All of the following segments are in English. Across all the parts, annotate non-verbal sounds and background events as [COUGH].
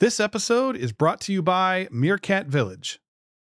This episode is brought to you by Meerkat Village.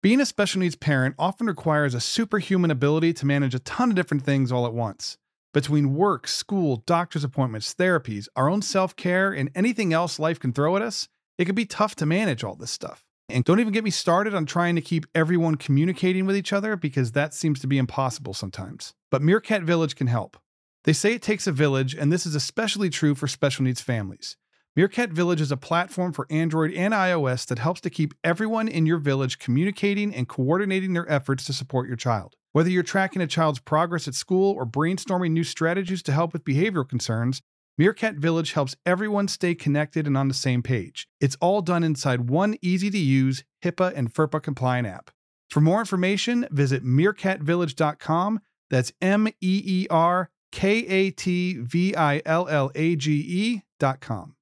Being a special needs parent often requires a superhuman ability to manage a ton of different things all at once. Between work, school, doctor's appointments, therapies, our own self care, and anything else life can throw at us, it can be tough to manage all this stuff. And don't even get me started on trying to keep everyone communicating with each other because that seems to be impossible sometimes. But Meerkat Village can help. They say it takes a village, and this is especially true for special needs families. Meerkat Village is a platform for Android and iOS that helps to keep everyone in your village communicating and coordinating their efforts to support your child. Whether you're tracking a child's progress at school or brainstorming new strategies to help with behavioral concerns, Meerkat Village helps everyone stay connected and on the same page. It's all done inside one easy to use HIPAA and FERPA compliant app. For more information, visit meerkatvillage.com. That's M E E R K A T V I L L A G E.com.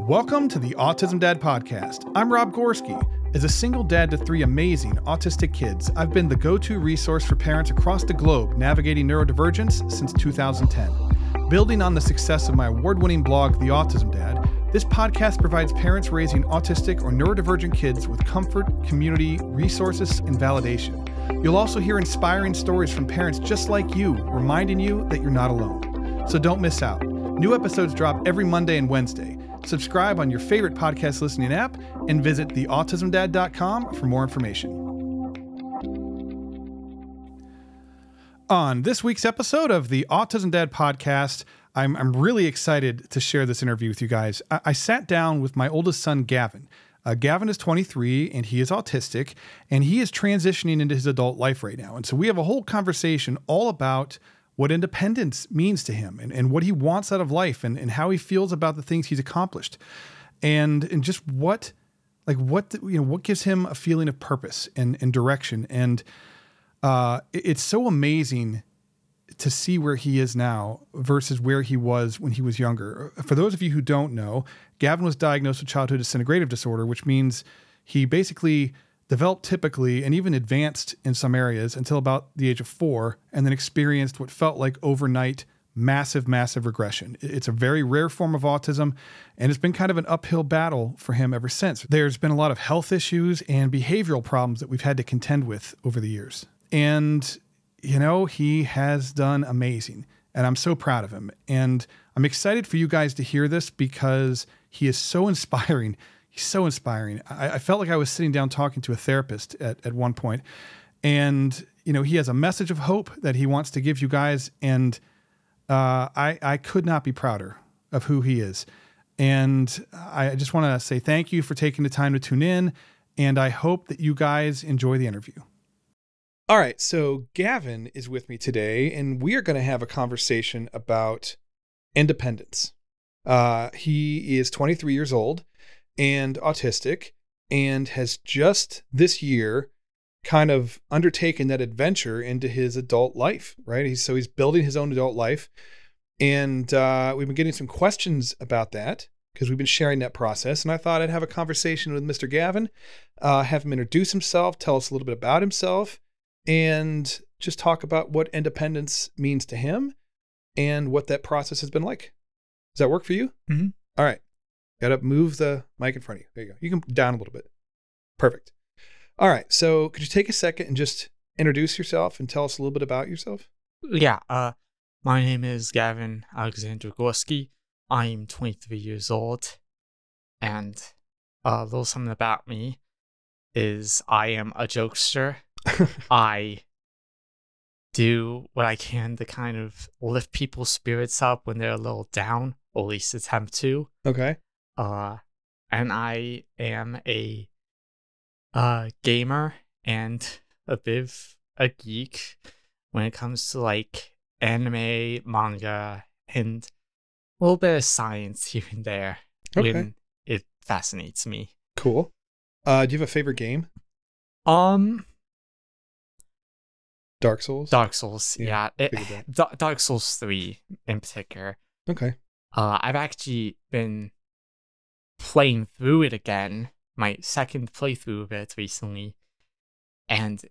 Welcome to the Autism Dad Podcast. I'm Rob Gorski. As a single dad to three amazing autistic kids, I've been the go to resource for parents across the globe navigating neurodivergence since 2010. Building on the success of my award winning blog, The Autism Dad, this podcast provides parents raising autistic or neurodivergent kids with comfort, community, resources, and validation. You'll also hear inspiring stories from parents just like you, reminding you that you're not alone. So don't miss out. New episodes drop every Monday and Wednesday. Subscribe on your favorite podcast listening app and visit theautismdad.com for more information. On this week's episode of the Autism Dad podcast, I'm, I'm really excited to share this interview with you guys. I, I sat down with my oldest son, Gavin. Uh, Gavin is 23 and he is autistic and he is transitioning into his adult life right now. And so we have a whole conversation all about what independence means to him and, and what he wants out of life and, and how he feels about the things he's accomplished and and just what like what you know what gives him a feeling of purpose and, and direction and uh, it, it's so amazing to see where he is now versus where he was when he was younger. For those of you who don't know, Gavin was diagnosed with childhood disintegrative disorder, which means he basically developed typically and even advanced in some areas until about the age of four, and then experienced what felt like overnight massive, massive regression. It's a very rare form of autism, and it's been kind of an uphill battle for him ever since. There's been a lot of health issues and behavioral problems that we've had to contend with over the years. And, you know, he has done amazing, and I'm so proud of him. And I'm excited for you guys to hear this because he is so [LAUGHS] inspiring he's so inspiring. I, I, felt like I was sitting down talking to a therapist at, at one point, and you know he has a message of hope that he wants to give you guys, and uh, I I could not be prouder of who he is, and I just want to say thank you for taking the time to tune in, and I hope that you guys enjoy the interview. All right, so Gavin is with me today, and we are going to have a conversation about independence. Uh, he is 23 years old and autistic and has just this year kind of undertaken that adventure into his adult life, right? He's, so he's building his own adult life. And uh, we've been getting some questions about that because we've been sharing that process. And I thought I'd have a conversation with Mr. Gavin, uh, have him introduce himself, tell us a little bit about himself, and just talk about what independence means to him and what that process has been like. Does that work for you? Mm-hmm. All right. Got to move the mic in front of you. There you go. You can down a little bit. Perfect. All right. So could you take a second and just introduce yourself and tell us a little bit about yourself? Yeah. Uh, my name is Gavin Alexander Gorski. I'm 23 years old. And uh, a little something about me is I am a jokester. [LAUGHS] I do what I can to kind of lift people's spirits up when they're a little down, or at least attempt to. Okay. Uh, and I am a uh, gamer and a bit of a geek when it comes to like anime, manga, and a little bit of science [LAUGHS] here and there Okay. when it fascinates me. Cool. Uh, do you have a favorite game? Um, Dark Souls? Dark Souls, Yeah, yeah, it, Dark Souls three in particular. Okay. Uh, I've actually been playing through it again, my second playthrough of it recently, and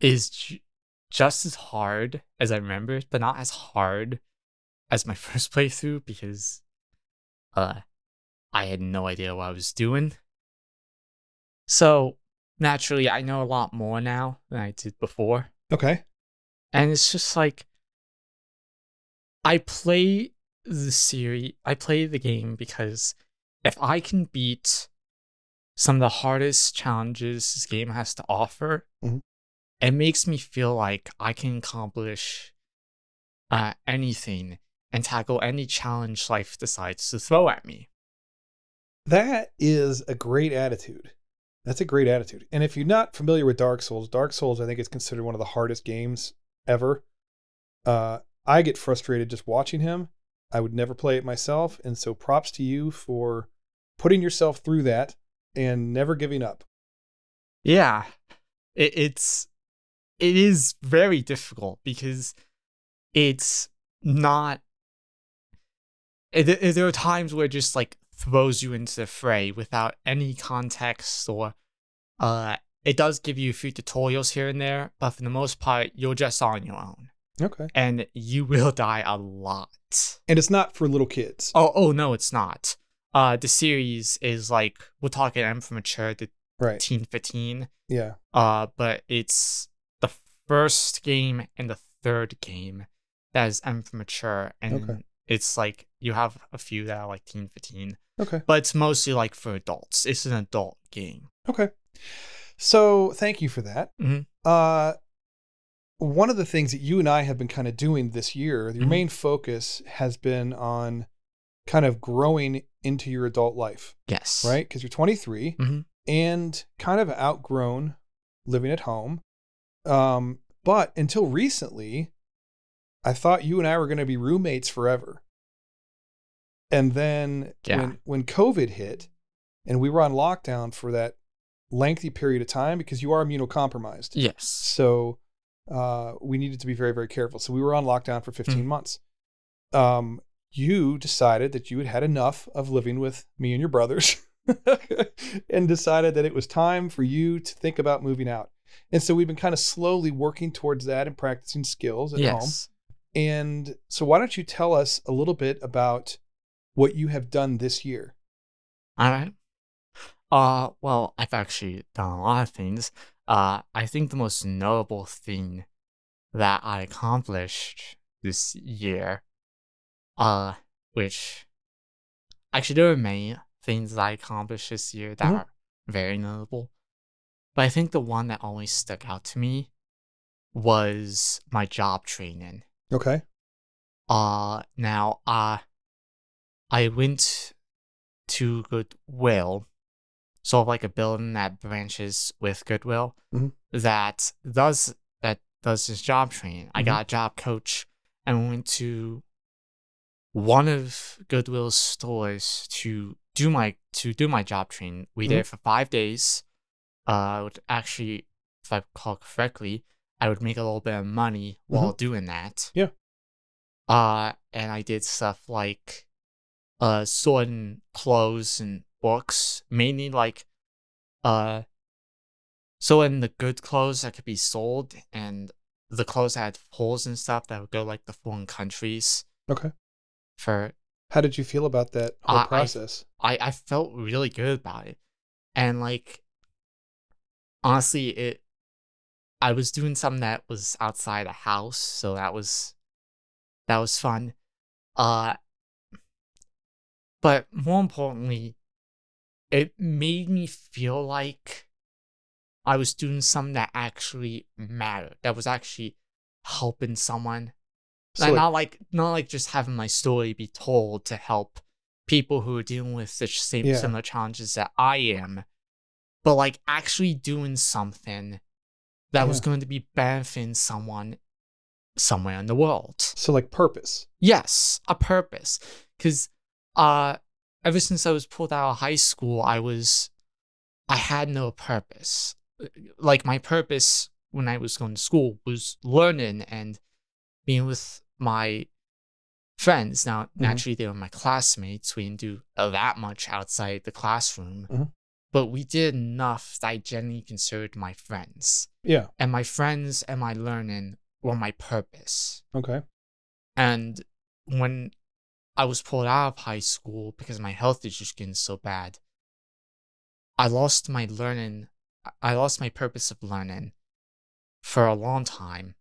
is j- just as hard as I remember it, but not as hard as my [LAUGHS] first playthrough because, uh, I had no idea what I was doing. So naturally, I know a lot more now than I did before. Okay. And it's just like I play the series, I play the game because if I can beat some of the hardest challenges this game has to offer, Mhm. it makes me feel like I can accomplish uh, anything and tackle any challenge life decides to throw at me. That is a great attitude. That's a great attitude. And if you're not familiar with Dark Souls, Dark Souls, I think is considered one of the hardest games ever. Uh, I get frustrated just watching him. I would never play it myself. And so props to you for putting yourself through that and never giving up. Yeah, it, it's it is very difficult because it's not. It, it- there are times where it just like throws you into the fray without any context, or uh, it does give you a few tutorials here and there, but for the most part, you're just on your own, Okay. and you will die a lot. And it's not for little kids. Oh, oh no, it's not. Uh, the series is like we're talking M for mature to Right. teen fifteen. Yeah. Uh, but it's the first game and the third game that is M for mature, and Okay. it's like you have a few that are like teen fifteen, Okay. but it's mostly like for adults. It's an adult game. Okay. So thank you for that. Mhm. Uh, one of the things that you and I have been kind of doing this year, your Mhm. main focus has been on kind of growing into your adult life, Yes. right? Because you're 23 Mhm. and kind of outgrown living at home. Um, but until recently, I thought you and I were going to be roommates forever. And then Yeah. when when COVID hit and we were on lockdown for that lengthy period of time because you are immunocompromised. Yes. So uh, we needed to be very, very careful. So we were on lockdown for 15 Mhm. months. Um, you decided that you had had enough of living with me and your brothers [LAUGHS] and decided that it was time for you to think about moving out. And so we've been kind of slowly working towards that and practicing skills at home. Yes. And so why don't you tell us a little bit about what you have done this year? All right. Uh, well, I've actually done a lot of things. Uh, I think the most notable thing that I accomplished this year, uh, which actually there are many things that I accomplished this year that Mhm. are very notable, but I think the one that always stuck out to me was my job training. Okay. Uh now uh I went to Goodwill, sort of like a building that branches with Goodwill Mhm. that does that does this job training. I Mhm. got a job coach and went to one of Goodwill's stores to do my to do my job training. We did it for five days. Uh, I would actually, if I recall correctly, I would make a little bit of money while doing that. Yeah. Uh, and I did stuff like uh sorting clothes and books, mainly like uh sorting the good clothes that could be sold and the clothes that had holes and stuff that would go like the foreign countries Okay. For How did you feel about that whole I- process? I, I felt really good about it. And like honestly it I was doing something that was outside the house, so that was that was fun. Uh but more importantly, it made me feel like I was doing something that actually mattered. That was actually helping someone. So, Like, not like not like just having my story be told to help people who are dealing with such same Yeah. similar challenges that I am, but like actually doing something that was going to be benefiting someone somewhere in the world. so like purpose. Yes, a purpose. Cause uh ever since I was pulled out of high school, I was I had no purpose. Like my purpose when I was going to school was learning and being with my friends. Now naturally they were my classmates. We didn't do that much outside the classroom. Mhm. But we did enough that I genuinely considered my friends. Yeah. And my friends and my learning were my purpose. Okay. And when I was pulled out of high school because my health is just getting so bad. I lost my learning. I lost my purpose of learning for a long time.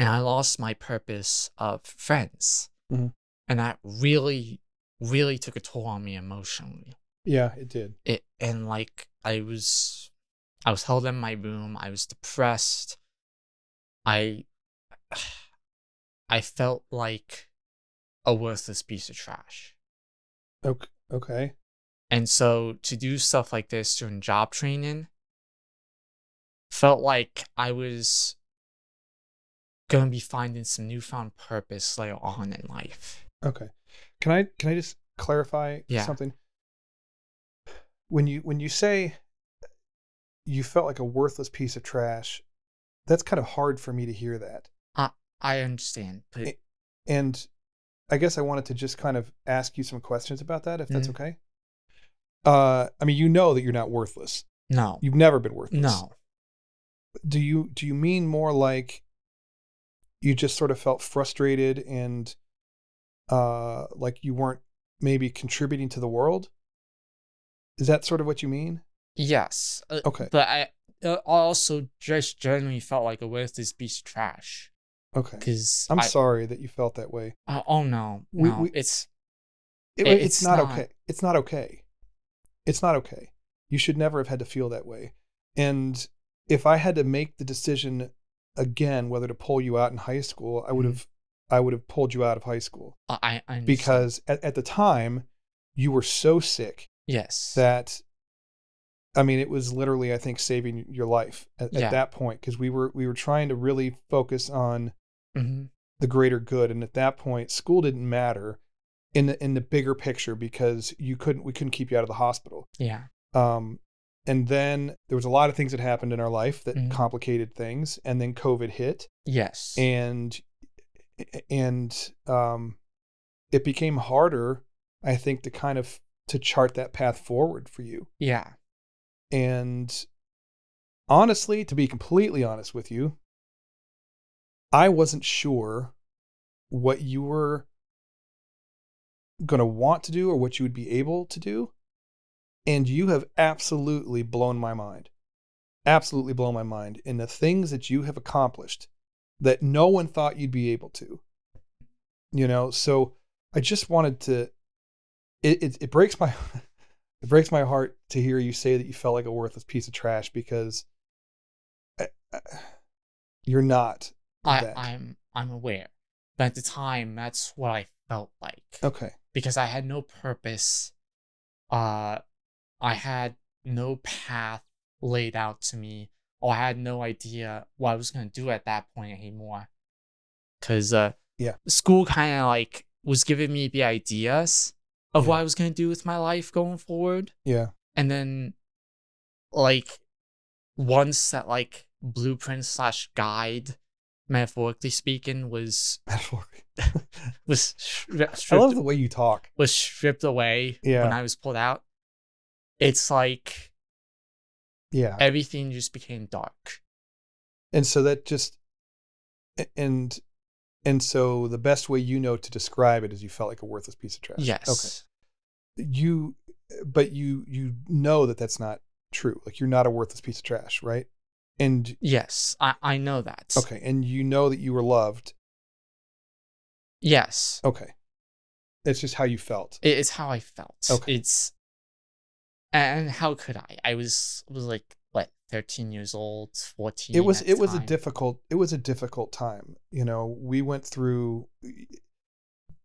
And I lost my purpose of friends. Mhm. And that really, really took a toll on me emotionally. Yeah, it did. It and like I was I was held in my room, I was depressed. I [SIGHS] I felt like a worthless piece of trash. Okay. Okay. And so to do stuff like this during job training felt like I was going to be finding some newfound purpose later on in life. Okay. Can I can I just clarify Yeah. something? When you when you say you felt like a worthless piece of trash, that's kind of hard for me to hear that. I I understand, but And I guess I wanted to just kind of ask you some questions about that if that's Mhm. okay. Uh I mean, you know that you're not worthless. no. You've never been worthless. No. do you do you mean more like you just sort of felt frustrated and uh like you weren't maybe contributing to the world? Is that sort of what you mean? Yes. uh, okay. But I uh, also just generally felt like a worthless piece of trash? Okay. Because i'm I, sorry that you felt that way. Oh, oh no, We- no, we- it's It- It- it's, it's not, not. okay. It's not okay. It's not okay. You should never have had to feel that way. And if i had to make the decision again whether to pull you out in high school i would Mhm. have i would have pulled you out of high school. I, I because at, at the time you were so sick yes, that i mean it was literally i think saving your life at, Yeah. at that point because we were we were trying to really focus on hmm the greater good and at that point school didn't matter in the in the bigger picture because you couldn't we couldn't keep you out of the hospital. Yeah, um and then there was a lot of things that happened in our life that Mhm. complicated things and then covid hit. Yes, and and um it became harder i think to kind of to chart that path forward for you. Yeah, and honestly to be completely honest with you i wasn't sure what you were going to want to do or what you would be able to do and you have absolutely blown my mind absolutely blown my mind in the things that you have accomplished that no one thought you'd be able to you know so i just wanted to it it, it breaks my [LAUGHS] it breaks my heart to hear you say that you felt like a worthless piece of trash because I, I, you're not I, that. I'm I'm aware, but at the time, that's what I felt like okay because I had no purpose. Uh, I had no path laid out to me, or I had no idea what I was gonna do at that point anymore. Cause uh, Yeah. school kind of like was giving me the ideas of Yeah. what I was gonna do with my life going forward. yeah and then like once that like blueprint slash guide metaphorically speaking was metaphorically [LAUGHS] was stri- i love stripped, the way you talk was stripped away Yeah. when i was pulled out it's like yeah. everything just became dark. And so that just and and so the best way you know to describe it is you felt like a worthless piece of trash. Yes. Okay you but you you know that that's not true. Like you're not a worthless piece of trash right? And yes i i know that. Okay and you know that you were loved. Yes. Okay. It's just how you felt. It is how i felt. Okay. it's and how could i? I was was like what 13 years old 14 it was it was a difficult it was a difficult time you know? We went through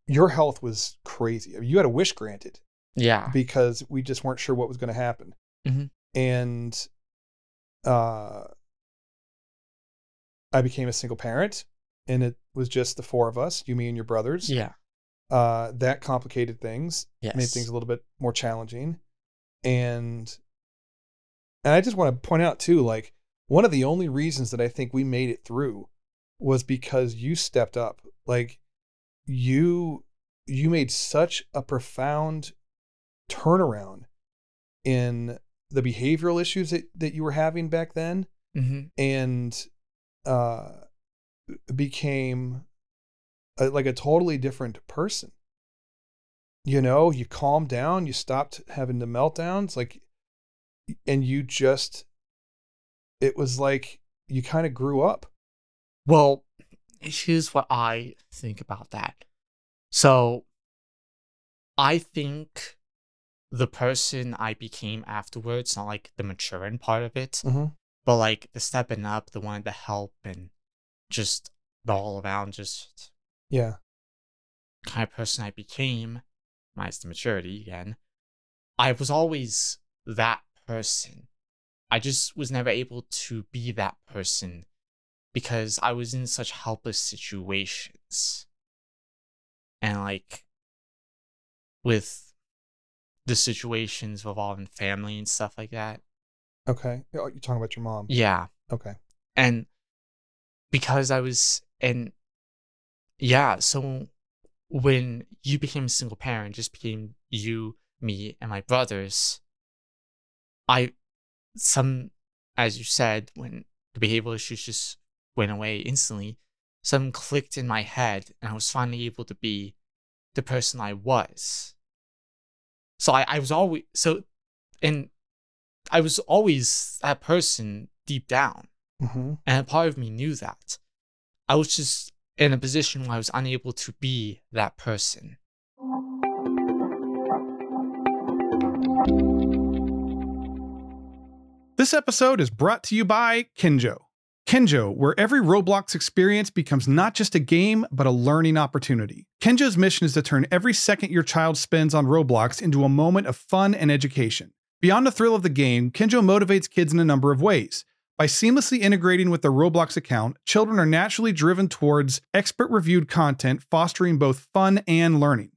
your health was crazy. I mean, you had a wish granted yeah. because we just weren't sure what was going to happen. Mhm. and uh i became a single parent and it was just the four of us you me and your brothers. Yeah. Uh that complicated things yes made things a little bit more challenging and and i just want to point out too like one of the only reasons that i think we made it through was because you stepped up. Like you you made such a profound turnaround in the behavioral issues that, that you were having back then hmm and uh became a, like a totally different person you know, you calmed down, you stopped having the meltdowns, like, and you just, it was like you kind of grew up. Well, here's what I think about that. So, I think the person I became afterwards, not like the maturing part of it, Mm-hmm. but like the stepping up, the wanting to help, and just the all around, just Yeah. kind of person I became, minus the maturity again. I was always that person. I just was never able to be that person because I was in such helpless situations. And like with the situations involving family and stuff like that. Okay. Oh, you're talking about your mom. Yeah. Okay. And because I was and yeah, so when you became a single parent, just became you, me, and my brothers, I some as you said, when the behavioral issues just went away instantly, some clicked in my head and I was finally able to be the person I was. So I, I was always so and I was always that person deep down. Mm-hmm. And a part of me knew that. I was just in a position where I was unable to be that person. This episode is brought to you by Kinjo. Kinjo, where every Roblox experience becomes not just a game, but a learning opportunity. Kinjo's mission is to turn every second your child spends on Roblox into a moment of fun and education. Beyond the thrill of the game, Kinjo motivates kids in a number of ways. By seamlessly integrating with their Roblox account, children are naturally driven towards expert reviewed content, fostering both fun and learning.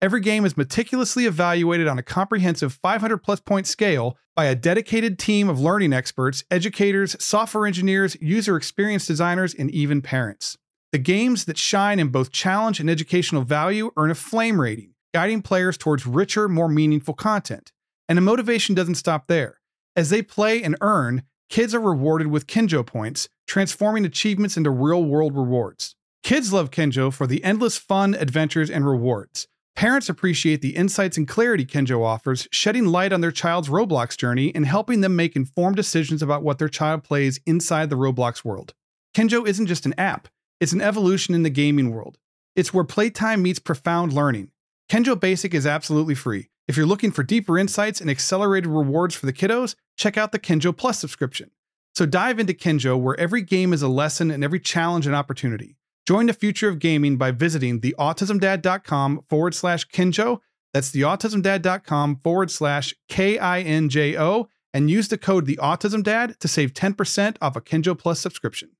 Every game is meticulously evaluated on a comprehensive 500 plus point scale by a dedicated team of learning experts, educators, software engineers, user experience designers, and even parents. The games that shine in both challenge and educational value earn a flame rating, guiding players towards richer, more meaningful content. And the motivation doesn't stop there. As they play and earn, kids are rewarded with Kinjo points, transforming achievements into real world rewards. Kids love Kinjo for the endless fun, adventures, and rewards. Parents appreciate the insights and clarity Kinjo offers, shedding light on their child's Roblox journey and helping them make informed decisions about what their child plays inside the Roblox world. Kinjo isn't just an app, it's an evolution in the gaming world. It's where playtime meets profound learning. Kinjo Basic is absolutely free. If you're looking for deeper insights and accelerated rewards for the kiddos, check out the Kinjo Plus subscription. So dive into Kinjo, where every game is a lesson and every challenge an opportunity. Join the future of gaming by visiting theautismdad.com forward slash Kinjo. That's theautismdad.com forward slash K I N J O and use the code theautismdad to save 10% off a Kinjo Plus subscription.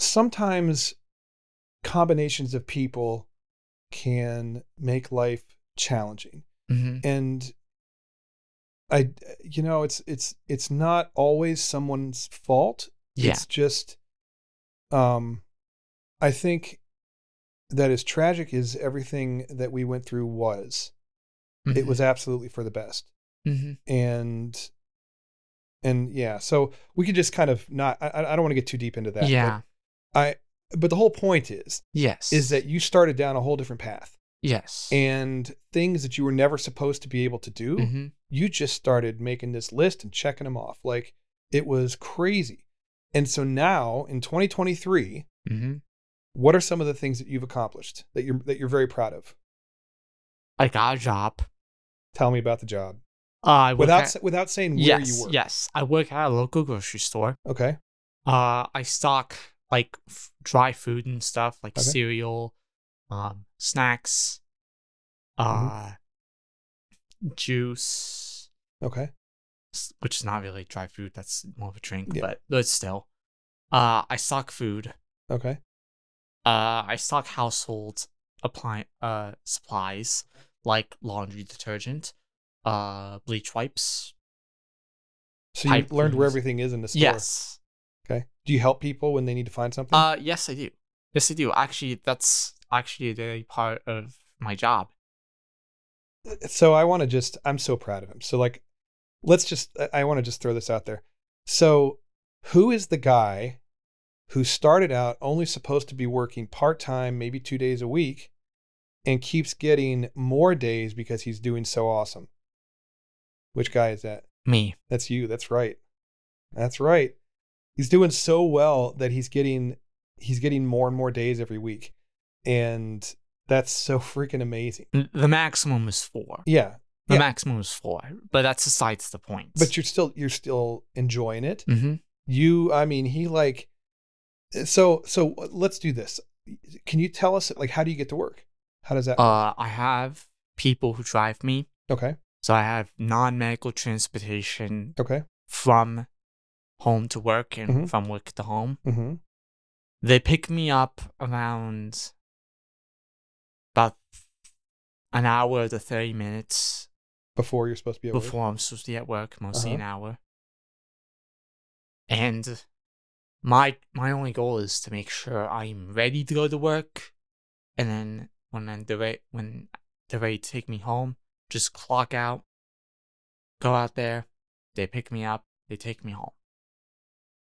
Sometimes combinations of people can make life challenging Mm-hmm. and i you know it's it's it's not always someone's fault Yeah. it's just um i think that as tragic as everything that we went through was it was absolutely for the best Mm-hmm. and and yeah so we could just kind of not i, I don't want to get too deep into that Yeah. I but the whole point is Yes. is that you started down a whole different path yes. and things that you were never supposed to be able to do mm-hmm. you just started making this list and checking them off. Like it was crazy. And so now in 2023, Mm-hmm. what are some of the things that you've accomplished that you're that you're very proud of? I got a job. Tell me about the job. Uh, I Without at- without saying where yes, you work. yes. I work at a local grocery store. Okay. Uh, I stock like f- dry food and stuff like Okay. cereal, um, snacks, uh, juice, Okay. which is not really dry food. That's more of a drink, Yeah. but but still. Uh, I stock food. Okay. Uh, I stock household apply uh supplies like laundry detergent, uh, bleach wipes. So you've learned where everything is in the store. Yes. Okay. Do you help people when they need to find something? Uh, yes, I do. Yes, I do. Actually, that's actually a daily part of my job. so I want to just I'm so proud of him. So like let's just I- want to just throw this out there. So who is the guy who started out only supposed to be working part time, maybe two days a week, and keeps getting more days because he's doing so awesome. Which guy is that? Me. That's you. That's right. That's right. He's doing so well that he's getting he's getting more and more days every week. And that's so freaking amazing. The maximum is four. Yeah. The Yeah. maximum is four, but that's besides the point. But you're still you're still enjoying it. hmm You I mean, he like so so let's do this. Can you tell us like how do you get to work? How does that work? uh, I have people who drive me, Okay. so I have non-medical transportation Okay. from home to work and Mhm. from work to home. Mm-hmm. They pick me up around about an hour to thirty minutes Before you're supposed to be able before I'm supposed to be at work, mostly an Uh-huh. hour. And my my only goal is to make sure I'm ready to go to work, and then when I'm the re- when they're ready to take me home, just clock out, go out there, they pick me up, they take me home.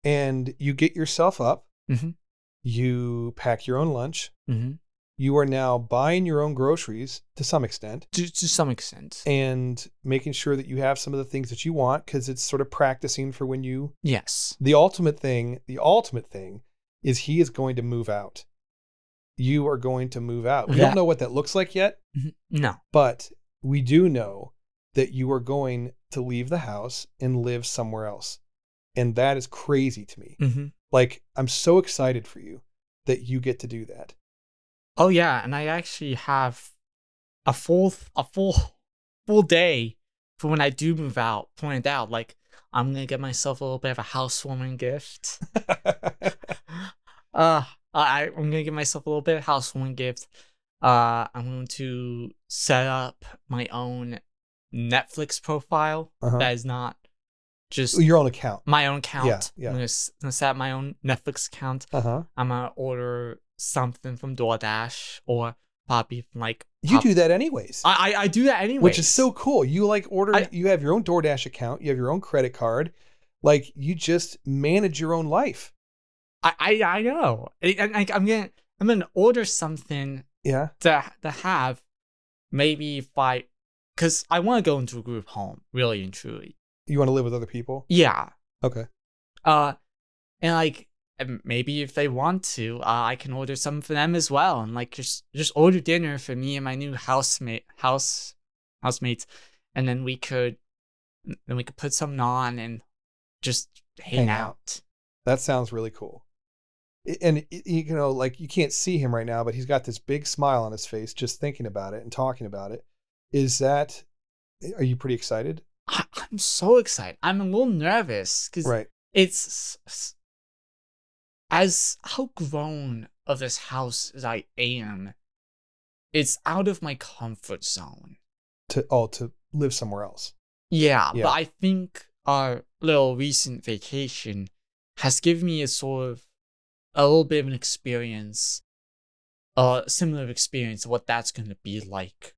And you get yourself up. Mhm. You pack your own lunch. Mm-hmm. You are now buying your own groceries to some extent To to some extent, and making sure that you have some of the things that you want because it's sort of practicing for when you yes. the ultimate thing the ultimate thing is he is going to move out you are going to move out we That- don't know what that looks like yet Mhm. No. but we do know that you are going to leave the house and live somewhere else and that is crazy to me Mm-hmm. like i'm so excited for you that you get to do that Oh yeah, and I actually have a full a full full day for when I do move out planned out. Like I'm gonna get myself a little bit of a housewarming gift. [LAUGHS] uh, I I'm gonna get myself a little bit of a housewarming gift. Uh, I'm going to set up my own Netflix profile Uh-huh. that is not just your own account my own account. yeah. yeah. I'm gonna, s- gonna set up my own Netflix account. uh-huh I'm gonna order something from DoorDash or probably from like you do that anyways I, I I do that anyways, which is so cool. You like order, I- you have your own DoorDash account, you have your own credit card, like you just manage your own life. I I, I know. Like, I'm gonna I'm gonna order something Yeah. to to have maybe if I because I want to go into a group home really and truly. You want to live with other people? Yeah. Okay. Uh, and like maybe if they want to, uh, I can order some for them as well, and like just just order dinner for me and my new housemate house housemates, and then we could then we could put something on and just hang, Hang out. out. That sounds really cool. And you know, like you can't see him right now, but he's got this big smile on his face just thinking about it and talking about it. Is that? Are you pretty excited? I, I'm so excited. I'm a little nervous because Right. it's as how grown of this house as I am. It's out of my comfort zone. To oh, to live somewhere else. Yeah, Yeah. but I think our little recent vacation has given me a sort of a little bit of an experience, a similar experience of what that's going to be like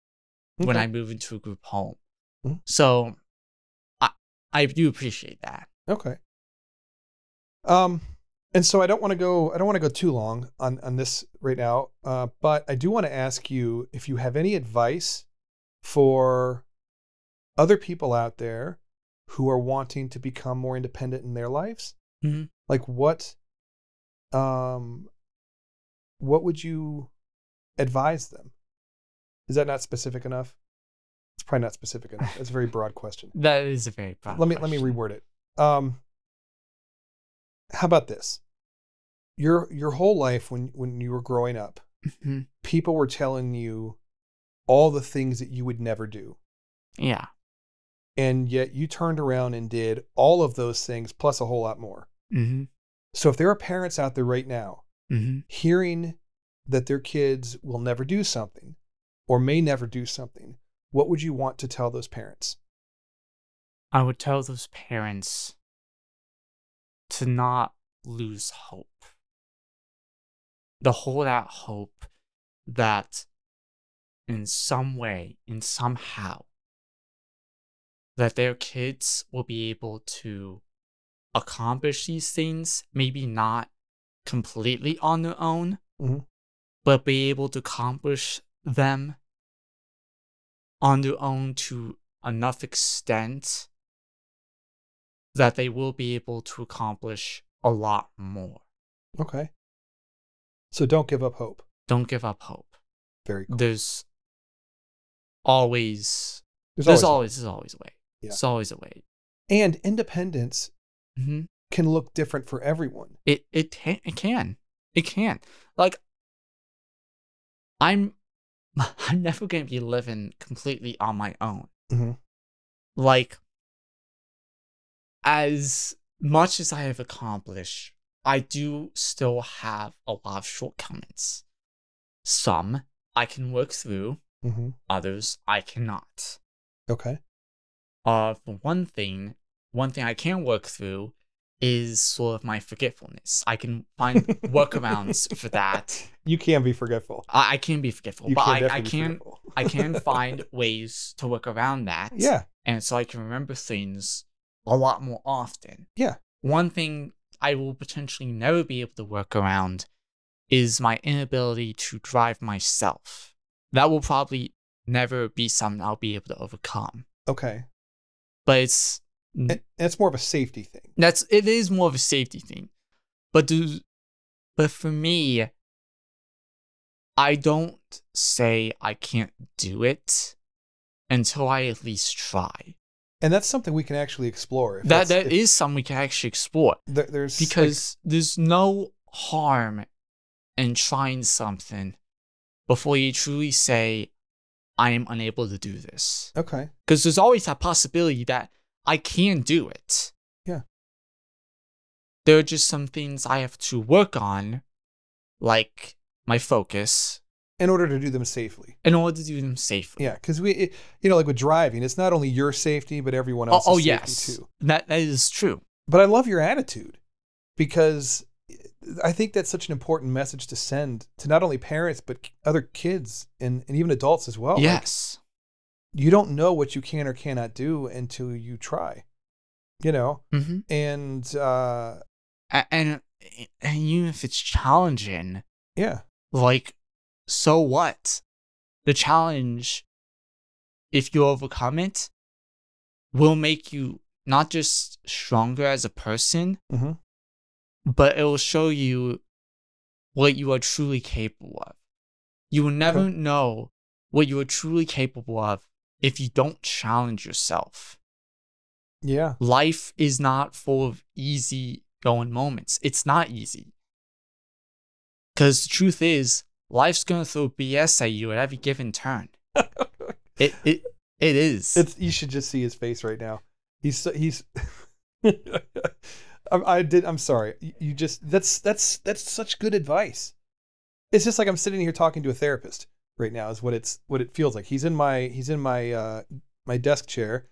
when I move into a group home. Mhm. So, I do appreciate that. Okay. Um, and so I don't want to go. I don't want to go too long on on this right now. Uh, but I do want to ask you if you have any advice for other people out there who are wanting to become more independent in their lives. Mhm. Like what? Um, what would you advise them? Is that not specific enough? It's probably not specific enough. It's a very broad question [LAUGHS] That is a very broad let me let me reword it. Um, how about this? Your your whole life when when you were growing up, Mhm. people were telling you all the things that you would never do, Yeah. and yet you turned around and did all of those things plus a whole lot more. Mm-hmm. So if there are parents out there right now Mm-hmm. hearing that their kids will never do something or may never do something, what would you want to tell those parents? I would tell those parents to not lose hope. To hold out hope that in some way, in somehow, that their kids will be able to accomplish these things, maybe not completely on their own, Mhm. but be able to accomplish them on their own to enough extent that they will be able to accomplish a lot more. Okay. So don't give up hope. Don't give up hope. Very cool. There's always There's, there's always, always there's always a way. Yeah. There's always a way. and independence hmm can look different for everyone. It it can it can it can like I'm [LAUGHS] I'm never gonna be living completely on my own. Mhm. Like as much as I have accomplished, I do still have a lot of shortcomings. Some I can work through, Mm-hmm. others I cannot. Okay. Uh, for one thing, one thing I can work through is sort of my forgetfulness. I can find [LAUGHS] workarounds for that. You can be forgetful. I, I can be forgetful, You but I, I can. I can [LAUGHS] find ways to work around that. Yeah. and so I can remember things a lot more often. Yeah. One thing I will potentially never be able to work around is my inability to drive myself. That will probably never be something I'll be able to overcome. Okay. But it's Mm-hmm. And it's more of a safety thing. that's it is more of a safety thing. But do but for me, I don't say I can't do it until I at least try. And that's something we can actually explore. If That that's- that is something we can actually explore there- there's like- because there's no harm in trying something before you truly say, I am unable to do this. okay. Because there's always that possibility that I can do it. Yeah. There are just some things I have to work on, like my focus, In order to do them safely. in order to do them safely. Yeah, because we, it, you know, like with driving, it's not only your safety but everyone Oh, else's oh safety yes. too. That, that is true. But I love your attitude because I think that's such an important message to send to not only parents but other kids and, and even adults as well. Like, yes. You don't know what you can or cannot do until you try. You know, hmm and uh, And, and even if it's challenging, yeah, like so what? The challenge if you overcome it will make you not just stronger as a person hmm but it will show you what you are truly capable of. You will never Okay. know what you are truly capable of if you don't challenge yourself yeah, life is not full of easy going moments. It's not easy. Because the truth is, life's gonna throw BS at you at every given turn. [LAUGHS] It it it is. it's you should just see his face right now. He's so, he's. [LAUGHS] I, I did. I'm sorry. You just that's that's that's such good advice. It's just like I'm sitting here talking to a therapist right now. Is what it's what it feels like. He's in my he's in my uh my desk chair,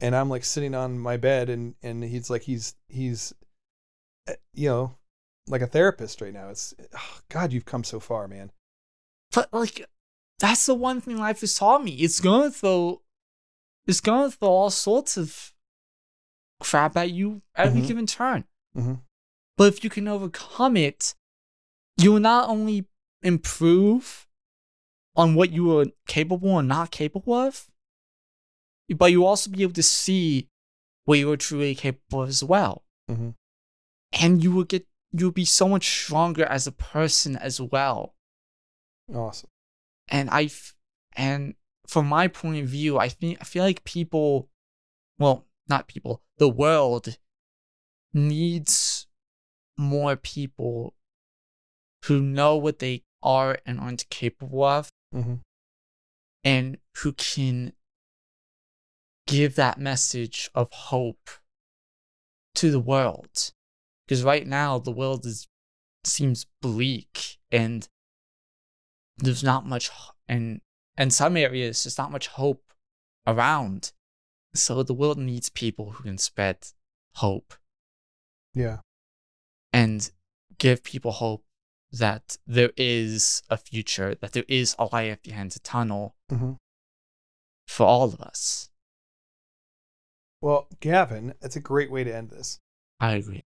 and I'm like sitting on my bed, and and he's like he's he's, uh, you know, like a therapist right now. It's oh, God, you've come so far, man. but like that's the one thing life has taught me. It's gonna throw it's gonna throw all sorts of crap at you at every Mhm. given turn. Mhm. But if you can overcome it, you will not only improve on what you are capable and not capable of, but you'll also be able to see what you are truly capable of as well. Mhm. And you will get you'll be so much stronger as a person as well. Awesome. And I and from my point of view, I think I feel like people well, not people, the world needs more people who know what they are and aren't capable of hmm and who can give that message of hope to the world. Because right now the world is seems bleak and there's not much and in some areas there's not much hope around. So the world needs people who can spread hope. Yeah. and give people hope that there is a future, that there is a light at the end of the tunnel hmm for all of us. Well, Gavin, that's a great way to end this. I agree.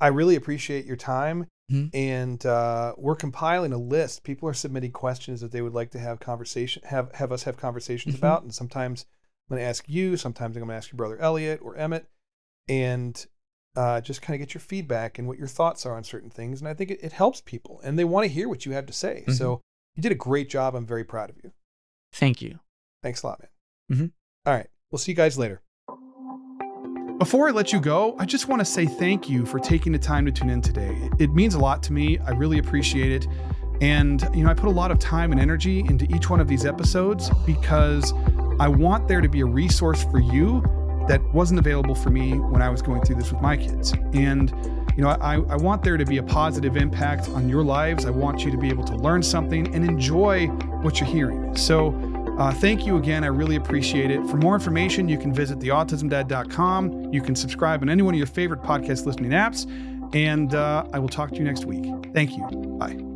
I really appreciate your time. Mhm. And uh, we're compiling a list. People are submitting questions that they would like to have conversation have have us have conversations Mhm. about. And sometimes I'm going to ask you. Sometimes I'm going to ask your brother Elliot or Emmett, and uh, just kind of get your feedback and what your thoughts are on certain things. And I think it, it helps people, and they want to hear what you have to say. Mhm. So you did a great job. I'm very proud of you. Thank you. Thanks a lot, man. Mhm. All right. We'll see you guys later. Before I let you go, I just want to say thank you for taking the time to tune in today. It means a lot to me. I really appreciate it. And, you know, I put a lot of time and energy into each one of these episodes because I want there to be a resource for you that wasn't available for me when I was going through this with my kids. And, you know, I, I want there to be a positive impact on your lives. I want you to be able to learn something and enjoy what you're hearing. So, uh, thank you again. I really appreciate it. For more information, you can visit theautismdad.com. You can subscribe on any one of your favorite podcast listening apps. And uh, I will talk to you next week. Thank you. Bye.